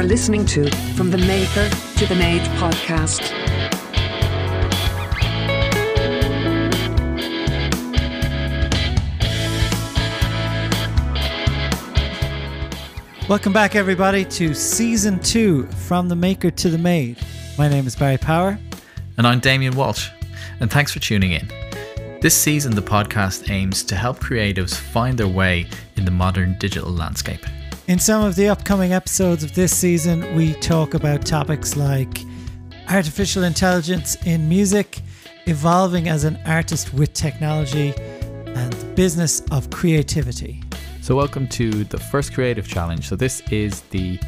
You are listening to From the Maker to the Made podcast. Welcome back, everybody, to season two From the Maker to the Made. My name is Barry Power. And I'm Damien Walsh, and thanks for tuning in. This season, the podcast aims to help creatives find their way in the modern digital landscape. In some of the upcoming episodes of this season, we talk about topics like artificial intelligence in music, evolving as an artist with technology, and the business of creativity. So, welcome to the first creative challenge. So, this is the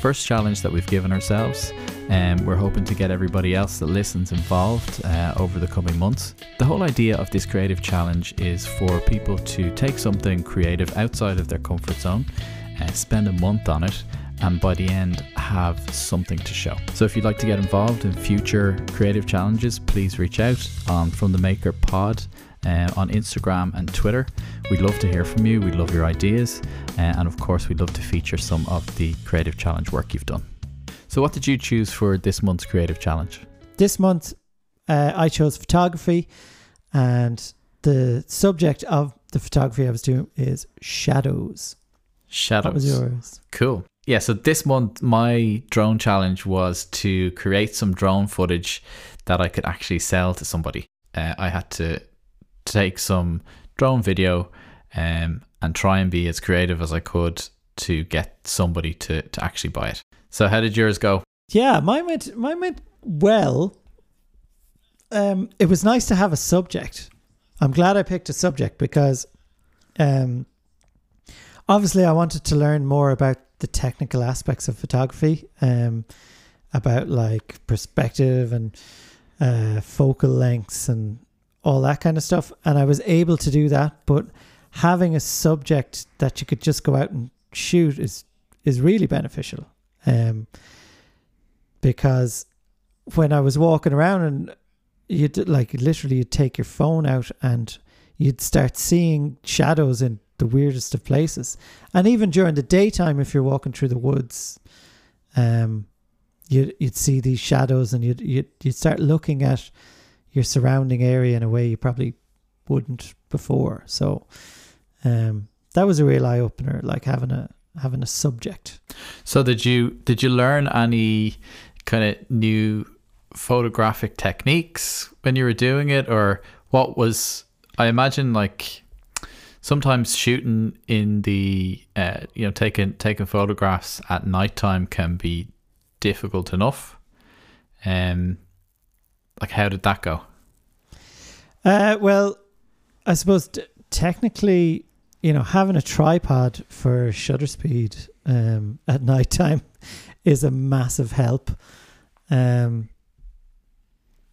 first challenge that we've given ourselves, and we're hoping to get everybody else that listens involved uh, over the coming months. The whole idea of this creative challenge is for people to take something creative outside of their comfort zone, uh, spend a month on it, and by the end have something to show. So if you'd like to get involved in future creative challenges, please reach out on From the Maker Pod uh, on Instagram and Twitter. We'd love to hear from you. We'd love your ideas. Uh, and of course, we'd love to feature some of the creative challenge work you've done. So, what did you choose for this month's creative challenge? This month, uh, I chose photography, and the subject of the photography I was doing is shadows. Shadows. What was yours? Cool. Yeah, so this month my drone challenge was to create some drone footage that I could actually sell to somebody. Uh, I had to take some drone video um, and try and be as creative as I could to get somebody to, to actually buy it. So how did yours go? Yeah, mine went mine went well. Um, it was nice to have a subject. I'm glad I picked a subject because um, obviously I wanted to learn more about the technical aspects of photography, um, about like perspective and uh, focal lengths and all that kind of stuff. And I was able to do that, but having a subject that you could just go out and shoot is is really beneficial. Um, because when I was walking around and you'd like literally you'd take your phone out and you'd start seeing shadows in the weirdest of places. And even during the daytime, if you're walking through the woods, um, you'd you'd see these shadows and you'd you'd, you'd start looking at your surrounding area in a way you probably wouldn't before. So um, that was a real eye opener, like having a having a subject. So did you did you learn any kind of new photographic techniques when you were doing it, or what was? I imagine like sometimes shooting in the uh, you know taking taking photographs at nighttime can be difficult enough. Um, like how did that go? Uh, well, I suppose t- technically, you know, having a tripod for shutter speed um, at nighttime is a massive help. Um,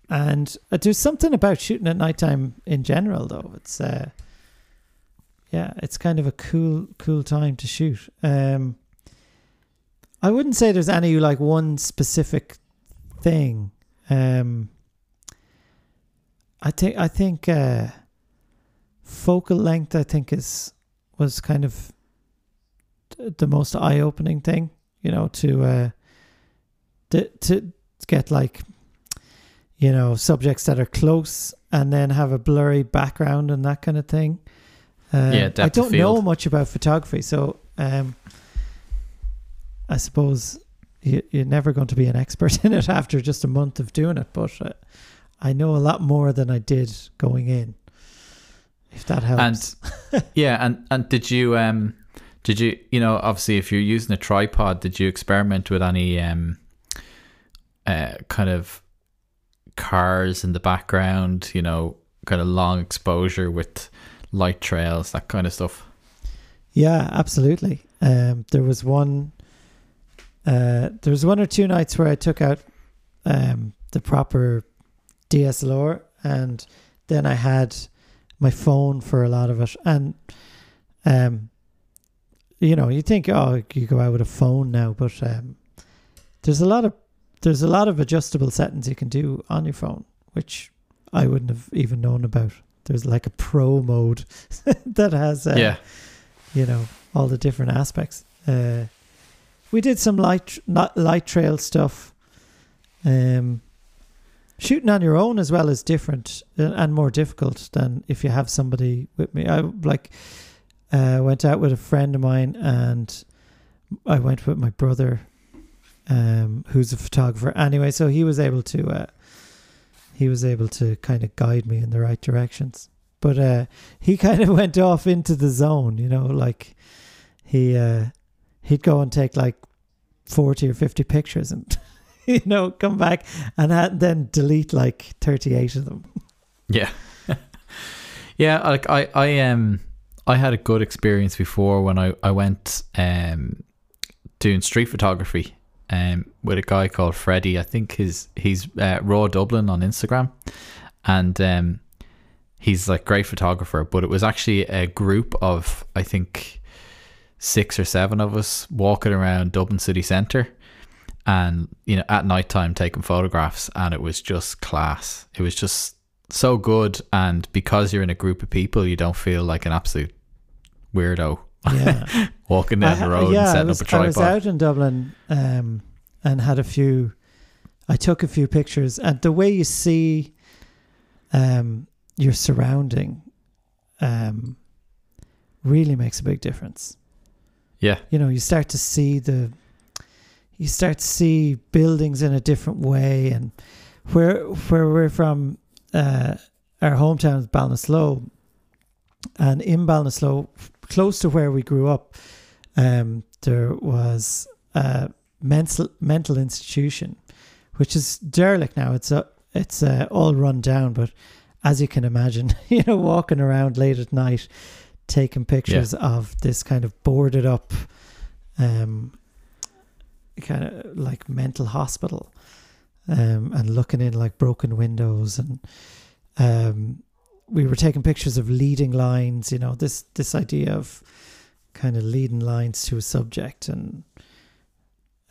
and uh, there's something about shooting at nighttime in general, though. It's uh, yeah, it's kind of a cool, cool time to shoot. Um, I wouldn't say there's any like one specific thing. Um, I think I think uh, focal length. I think is was kind of the most eye opening thing. You know, to uh, to to get like you know subjects that are close and then have a blurry background and that kind of thing. Uh, Yeah, I don't know much about photography, so um, I suppose you, you're never going to be an expert in it after just a month of doing it. But uh, I know a lot more than I did going in. If that helps. yeah, and and did you um did you you know obviously if you're using a tripod, did you experiment with any um uh kind of cars in the background? You know, kind of long exposure with light trails, that kind of stuff. Yeah, absolutely. Um, there was one. Uh, there was one or two nights where I took out um, the proper DSLR, and then I had my phone for a lot of it. And um, you know, you think, oh, you go out with a phone now, but um, there's a lot of there's a lot of adjustable settings you can do on your phone, which I wouldn't have even known about. There's like a pro mode that has uh, yeah. you know all the different aspects uh, we did some light not light trail stuff. Um, shooting on your own as well is different uh, and more difficult than if you have somebody with me. I like uh, went out with a friend of mine and I went with my brother, um, who's a photographer anyway. So he was able to uh, he was able to kind of guide me in the right directions. But uh, he kind of went off into the zone, you know, like he uh, he'd go and take like forty or fifty pictures and you know come back and then delete like thirty eight of them. Yeah. yeah, like I I um I had a good experience before when I I went um doing street photography um with a guy called Freddie. I think his he's uh, Raw Dublin on Instagram, and um he's like great photographer. But it was actually a group of I think six or seven of us walking around Dublin city centre and you know at night time taking photographs and it was just class it was just so good and because you're in a group of people you don't feel like an absolute weirdo Yeah. walking down the road yeah, and I setting was, up a I was out in Dublin um, and had a few. I took a few pictures, and the way you see um, your surrounding um, really makes a big difference. yeah You know, you start to see the, you start to see buildings in a different way, and where where we're from, uh, our hometown is Ballinasloe, and in Ballinasloe, close to where we grew up, um, there was a mental mental institution, which is derelict now. It's a, it's uh, all run down, but as you can imagine, you know, walking around late at night, taking pictures of this kind of boarded up, um, kind of like mental hospital, um, and looking in like broken windows and um, we were taking pictures of leading lines. You know, this this idea of kind of leading lines to a subject and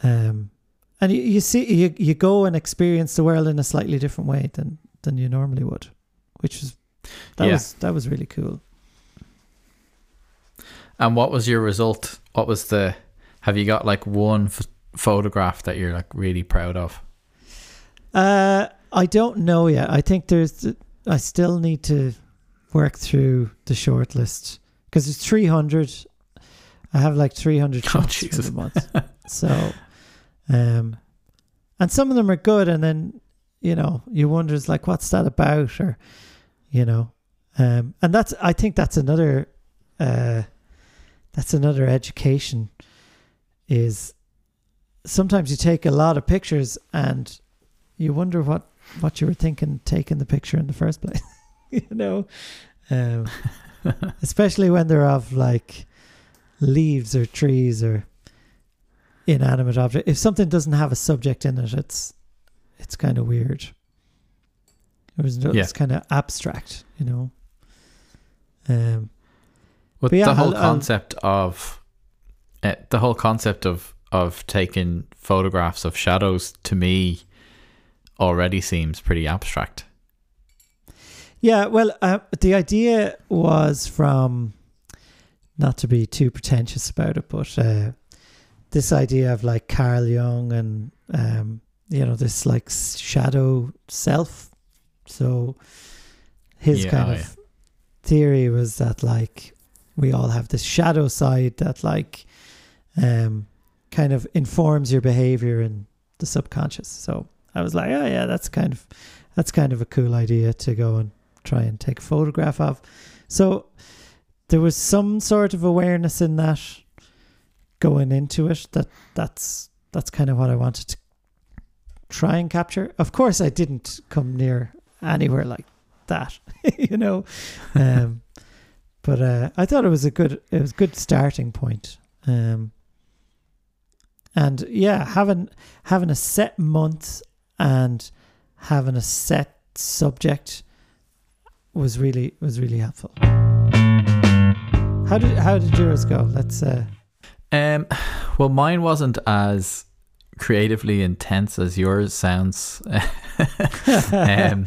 um and you, you see you you go and experience the world in a slightly different way than than you normally would which is that Yeah. was that was really cool and what was your result what was the have you got like one ph photograph that you're like really proud of uh i don't know yet i think there's i still need to work through the short list because it's 300 i have like 300 Oh, shots for the month. So um and some of them are good and then you know you wonder is like what's that about? Or you know um and that's i think that's another uh that's another education is sometimes you take a lot of pictures and you wonder what what you were thinking taking the picture in the first place you know? Um especially when they're of like leaves or trees or inanimate object. If something doesn't have a subject in it it's it's kind of weird. It was Yeah. it's kind of abstract you know? Um But yeah, the whole I'll- I'll- concept of uh, the whole concept of of taking photographs of shadows to me already seems pretty abstract. Yeah, well, uh, the idea was from not to be too pretentious about it, but uh, this idea of like Carl Jung and um, you know this like shadow self. So his Yeah, kind of theory was that like we all have this shadow side that like um, kind of informs your behavior in the subconscious. So I was like, oh yeah, that's kind of that's kind of a cool idea to go and try and take a photograph of. So there was some sort of awareness in that going into it that that's that's kind of what I wanted to try and capture. Of course I didn't come near anywhere like that, you know. Um but uh, I thought it was a good it was a good starting point. Um and yeah, having having a set month and having a set subject was really was really helpful. How did how did yours go? Let's uh Um, well, mine wasn't as creatively intense as yours sounds. um,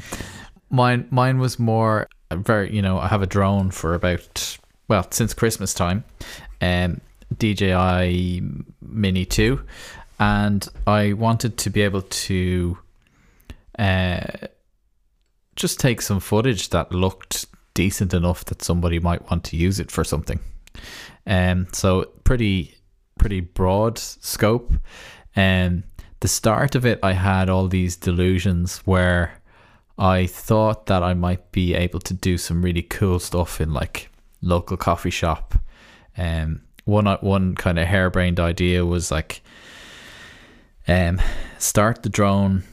mine mine was more uh, very you know I have a drone for about well since Christmas time, um, DJI Mini 2 and I wanted to be able to uh, just take some footage that looked decent enough that somebody might want to use it for something. Um, so pretty pretty broad scope. And um, the start of it, I had all these delusions where I thought that I might be able to do some really cool stuff in like local coffee shop. Um, one one kind of harebrained idea was like, um, start the drone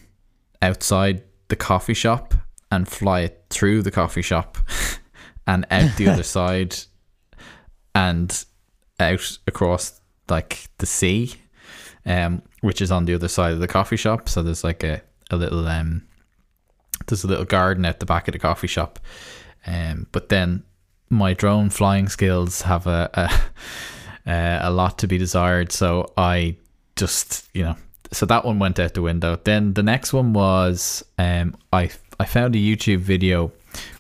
outside the coffee shop and fly it through the coffee shop and out the other side and out across like the sea, um, which is on the other side of the coffee shop. So there's like a, a little um there's a little garden at the back of the coffee shop. Um, but then my drone flying skills have a, a a lot to be desired. So I just you know so that one went out the window. Then the next one was um I I found a YouTube video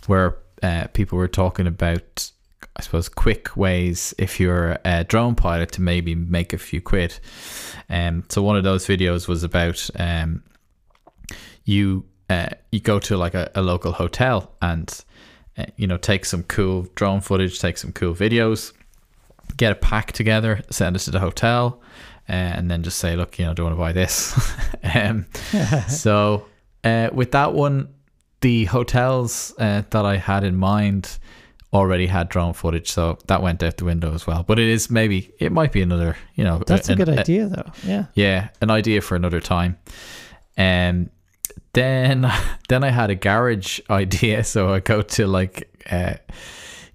where uh, people were talking about I suppose quick ways if you're a drone pilot to maybe make a few quid. Um, so one of those videos was about um, you uh, you go to like a, a local hotel and uh, you know take some cool drone footage, take some cool videos, get a pack together, send it to the hotel, uh, and then just say, look, you know, do you want to buy this? um, so uh, with that one, the hotels uh, that I had in mind already had drone footage, so that went out the window as well. But it is maybe it might be another, you know, that's a, a good idea though. Yeah, yeah, an idea for another time. And um, then then I had a garage idea, so I go to like uh,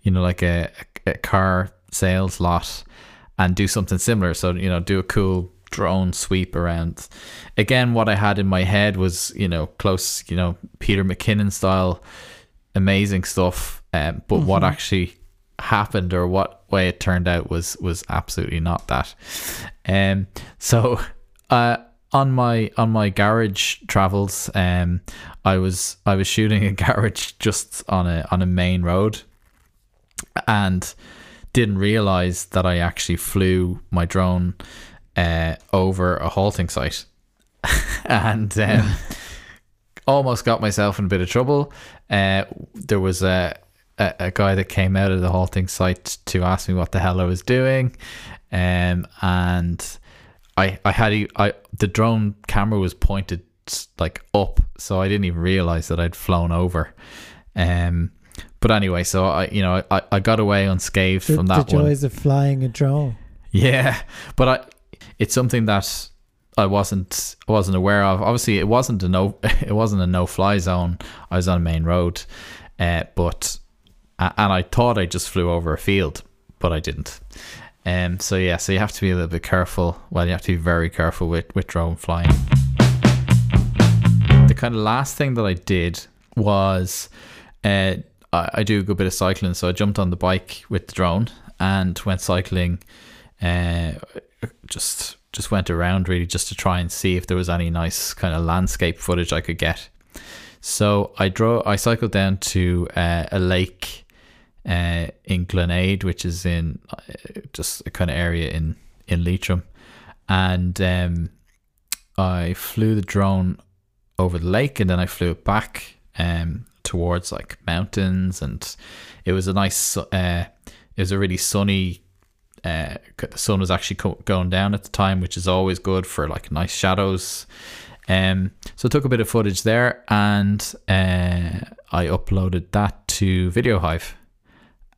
you know like a, a car sales lot and do something similar. So you know, do a cool drone sweep around. Again, what I had in my head was you know close, you know Peter McKinnon style, amazing stuff. Um, but mm-hmm. what actually happened or what way it turned out was was absolutely not that. Um, so uh, on my on my garage travels, um, I was I was shooting a garage just on a on a main road, and didn't realize that I actually flew my drone uh, over a halting site, and um, almost got myself in a bit of trouble. Uh, there was a, a, a guy that came out of the halting site to ask me what the hell I was doing, um, and I I had I the drone camera was pointed like up, so I didn't even realize that I'd flown over. Um, but anyway, so I you know I, I got away unscathed the, from that the joys one. of flying a drone. Yeah, but I it's something that I wasn't I wasn't aware of. Obviously, it wasn't a no it wasn't a no fly zone. I was on a main road, uh, but and I thought I just flew over a field, but I didn't. Um, so yeah, so you have to be a little bit careful. Well, you have to be very careful with with drone flying. The kind of last thing that I did was, uh, I, do a good bit of cycling, so I jumped on the bike with the drone and went cycling. Uh, just just went around really just to try and see if there was any nice kind of landscape footage I could get. So I drove. I cycled down to uh, a lake uh, in Glenade, which is in uh, just a kind of area in in Leitrim, and um, I flew the drone over the lake, and then I flew it back um, towards like mountains, and it was a nice. Uh, it was a really sunny. Uh, the sun was actually co- going down at the time, which is always good for like nice shadows. Um, so I took a bit of footage there, and uh, I uploaded that to VideoHive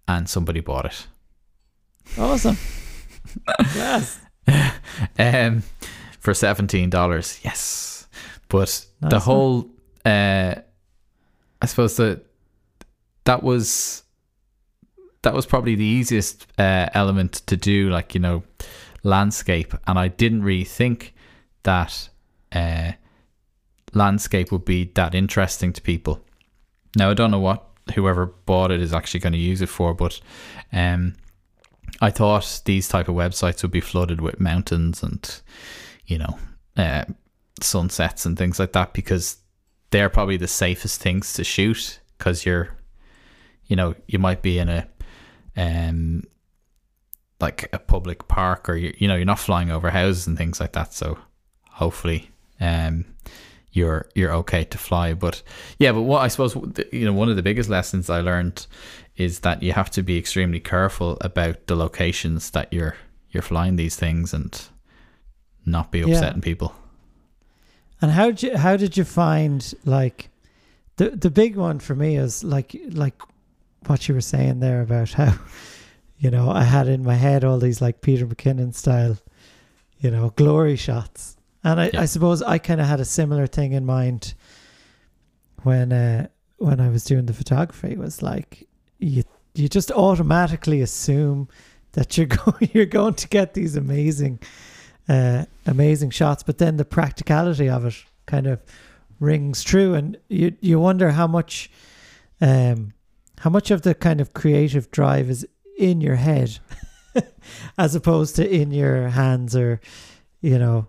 and somebody bought it. Awesome. yes. um, for seventeen dollars. Yes, but the whole, uh, I suppose that that was that was probably the easiest uh, element to do, like you know, landscape, and I didn't really think that uh, landscape would be that interesting to people. Now I don't know what whoever bought it is actually going to use it for. But um, I thought these type of websites would be flooded with mountains and you know uh, sunsets and things like that because they're probably the safest things to shoot because you're you know you might be in a um like a public park or you, you know you're not flying over houses and things like that. So hopefully, um, you're you're okay to fly. But yeah, but what I suppose you know one of the biggest lessons I learned is that you have to be extremely careful about the locations that you're you're flying these things and not be Yeah. upsetting people. And how did you how did you find like the the big one for me is like like what you were saying there about how you know I had in my head all these like Peter McKinnon style you know glory shots and I, Yeah. I suppose I kind of had a similar thing in mind when uh when I was doing the photography was like you you just automatically assume that you're going you're going to get these amazing uh, amazing shots, but then the practicality of it kind of rings true, and you you wonder how much, um, how much of the kind of creative drive is in your head, as opposed to in your hands, or you know,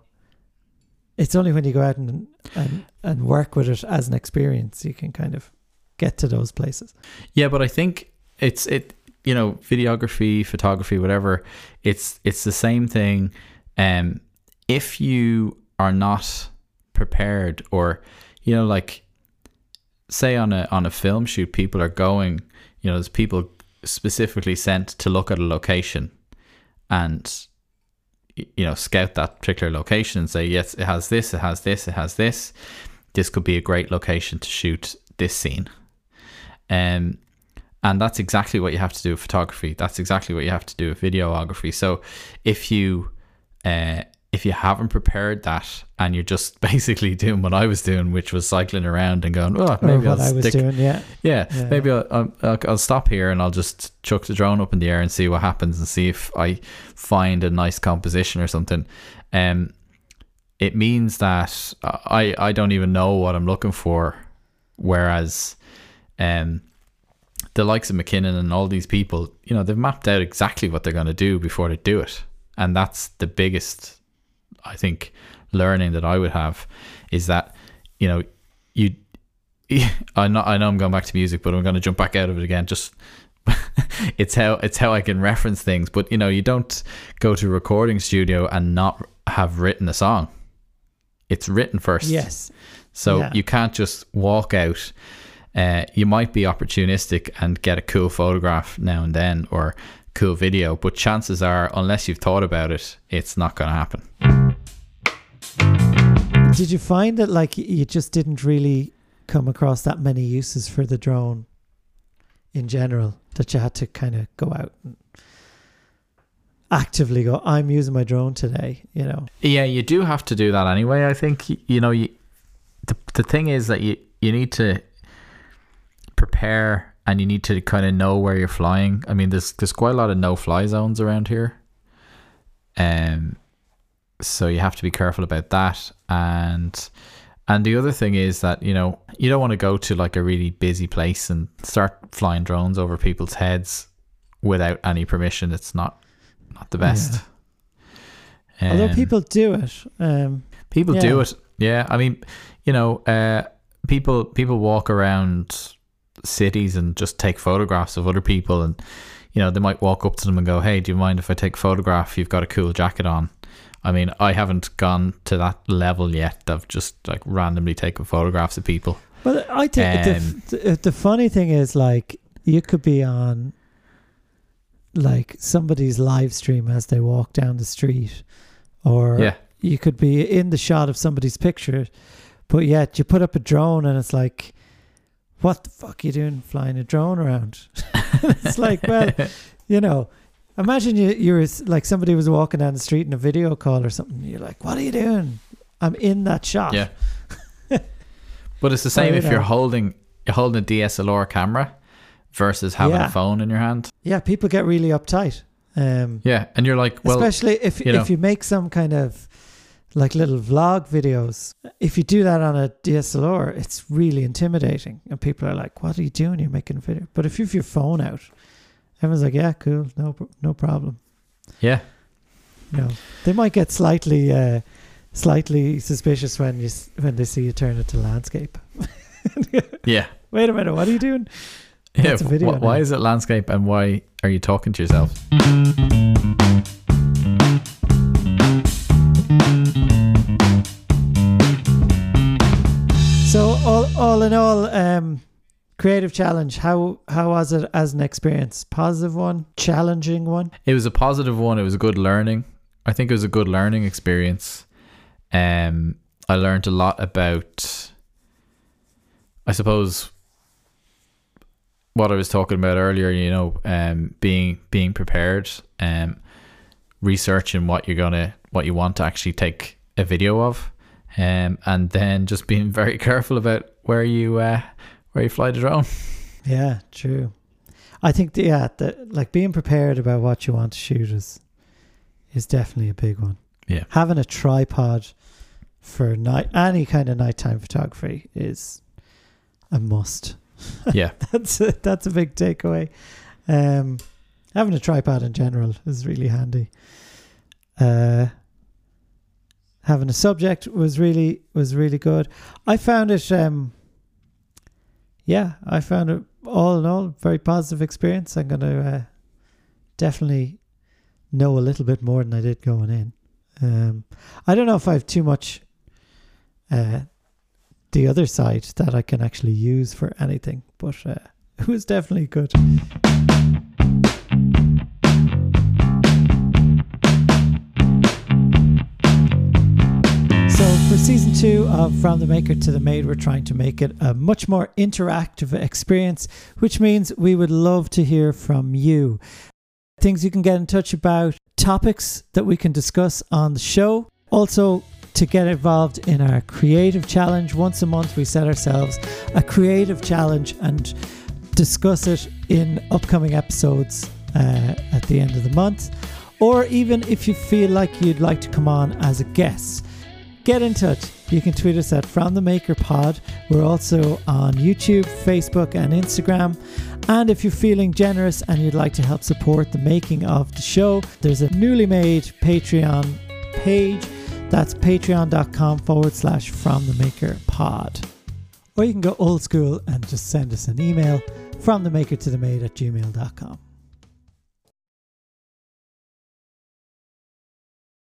it's only when you go out and and and work with it as an experience you can kind of get to those places. Yeah, but I think it's it you know videography, photography, whatever. It's it's the same thing. Um, if you are not prepared, or you know, like say on a on a film shoot, people are going. You know, there's people specifically sent to look at a location, and you know scout that particular location and say yes, it has this, it has this, it has this. This could be a great location to shoot this scene. Um, and that's exactly what you have to do with photography. That's exactly what you have to do with videography. So if you uh, if you haven't prepared that and you're just basically doing what I was doing, which was cycling around and going, oh, maybe I'll I was stick, doing, yeah. yeah, Yeah. maybe I'll, I'll, I'll, I'll stop here and I'll just chuck the drone up in the air and see what happens and see if I find a nice composition or something. Um, it means that I, I don't even know what I'm looking for. Whereas, um, the likes of McKinnon and all these people, you know, they've mapped out exactly what they're going to do before they do it. And that's the biggest, I think, learning that I would have is that, you know, you, I know, I know I'm going back to music, but I'm going to jump back out of it again. Just, it's how, it's how I can reference things. But, you know, you don't go to a recording studio and not have written a song. It's written first. Yes. So Yeah. you can't just walk out. Uh, you might be opportunistic and get a cool photograph now and then or cool video, but chances are, unless you've thought about it, it's not going to happen. Did you find that like you just didn't really come across that many uses for the drone in general that you had to kind of go out and actively go I'm using my drone today, you know. Yeah, you do have to do that anyway. I think you know. You, the the thing is that you you need to prepare and you need to kind of know where you're flying. I mean, there's there's quite a lot of no fly zones around here, um, so you have to be careful about that. And and the other thing is that you know you don't want to go to like a really busy place and start flying drones over people's heads without any permission. It's not not the best. Although Um, people do it. Um People Yeah. do it. Yeah, I mean, you know, uh, people people walk around cities and just take photographs of other people, and you know, they might walk up to them and go, "Hey, do you mind if I take a photograph? You've got a cool jacket on." I mean, I haven't gone to that level yet of just like randomly taking photographs of people. But I think Um, the, the the funny thing is like you could be on like somebody's live stream as they walk down the street or Yeah, you could be in the shot of somebody's picture but yet you put up a drone and it's like what the fuck are you doing flying a drone around it's like well you know imagine you you're like somebody was walking down the street in a video call or something you're like what are you doing i'm in that shot Yeah. but it's the same you if you're holding you're holding a DSLR camera versus having Yeah. a phone in your hand. yeah people get really uptight um Yeah, and you're like, well, especially if you know. if you make some kind of like little vlog videos. If you do that on a DSLR it's really intimidating. And people are like what are you doing? You're making a video. But if you have your phone out everyone's like yeah cool. No no problem. Yeah, you know they might get slightly uh slightly suspicious when you when they see you turn it to landscape. Yeah. wait a minute. What are you doing? Yeah. That's a video wh- why now. is it landscape and why are you talking to yourself? All, in all, um, creative challenge. How how was it as an experience? Positive one, challenging one. It was a positive one. It was a good learning. I think it was a good learning experience. Um, I learned a lot about, I suppose, what I was talking about earlier. You know, um, being being prepared, um, researching what you're gonna, what you want to actually take a video of, um, and then just being very careful about where you uh, where you fly the drone. Yeah, true. I think the, yeah, the, like being prepared about what you want to shoot is is definitely a big one. Yeah. having a tripod for night any kind of nighttime photography is a must. Yeah. that's a, that's a big takeaway. Um, having a tripod in general is really handy. Uh, having a subject was really was really good. I found it. Um, yeah, I found it all in all very positive experience. I'm gonna uh, definitely know a little bit more than I did going in. Um, I don't know if I have too much. Uh, the other side that I can actually use for anything, but uh, it was definitely good. For season two of From the Maker to the Made, we're trying to make it a much more interactive experience, which means we would love to hear from you. Things you can get in touch about, topics that we can discuss on the show. Also, to get involved in our creative challenge. Once a month, we set ourselves a creative challenge and discuss it in upcoming episodes uh, at the end of the month. Or even if you feel like you'd like to come on as a guest, get in touch. You can tweet us at From the Maker Pod. We're also on YouTube, Facebook, and Instagram. And if you're feeling generous and you'd like to help support the making of the show, there's a newly made Patreon page. That's patreon.com forward slash from the maker pod. Or you can go old school and just send us an email from the maker to the made at gmail.com.